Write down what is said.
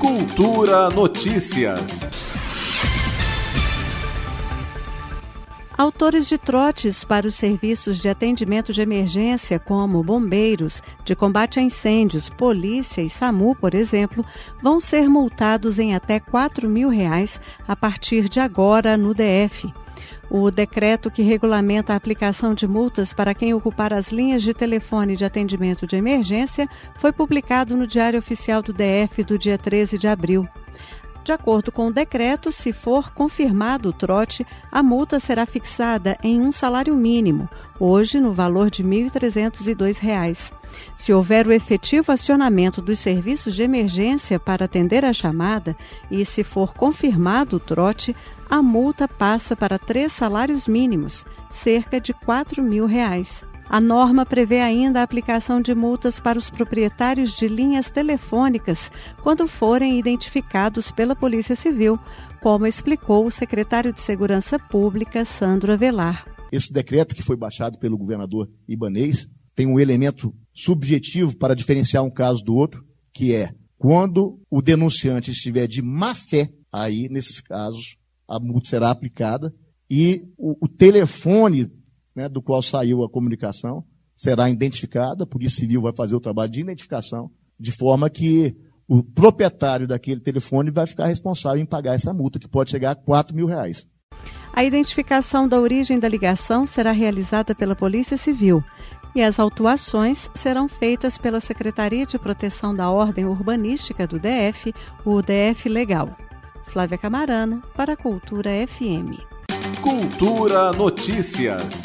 Cultura Notícias. Autores de trotes para os serviços de atendimento de emergência, como bombeiros, de combate a incêndios, polícia e SAMU, por exemplo, vão ser multados em até 4 mil reais a partir de agora no DF. O decreto que regulamenta a aplicação de multas para quem ocupar as linhas de telefone de atendimento de emergência foi publicado no Diário Oficial do DF do dia 13 de abril. De acordo com o decreto, se for confirmado o trote, a multa será fixada em um salário mínimo, hoje no valor de R$ 1.302. Se houver o efetivo acionamento dos serviços de emergência para atender a chamada e se for confirmado o trote, a multa passa para três salários mínimos, cerca de 4 mil reais. A norma prevê ainda a aplicação de multas para os proprietários de linhas telefônicas quando forem identificados pela Polícia Civil, como explicou o secretário de Segurança Pública, Sandro Avelar. Esse decreto que foi baixado pelo governador Ibanês tem um elemento subjetivo para diferenciar um caso do outro, que é quando o denunciante estiver de má fé, aí, nesses casos, a multa será aplicada e o, o telefone né, do qual saiu a comunicação, será identificada, a Polícia Civil vai fazer o trabalho de identificação, de forma que o proprietário daquele telefone vai ficar responsável em pagar essa multa, que pode chegar a 4 mil reais. A identificação da origem da ligação será realizada pela Polícia Civil e as autuações serão feitas pela Secretaria de Proteção da Ordem Urbanística do DF, o DF Legal. Flávia Camarano, para a Cultura FM. Cultura Notícias.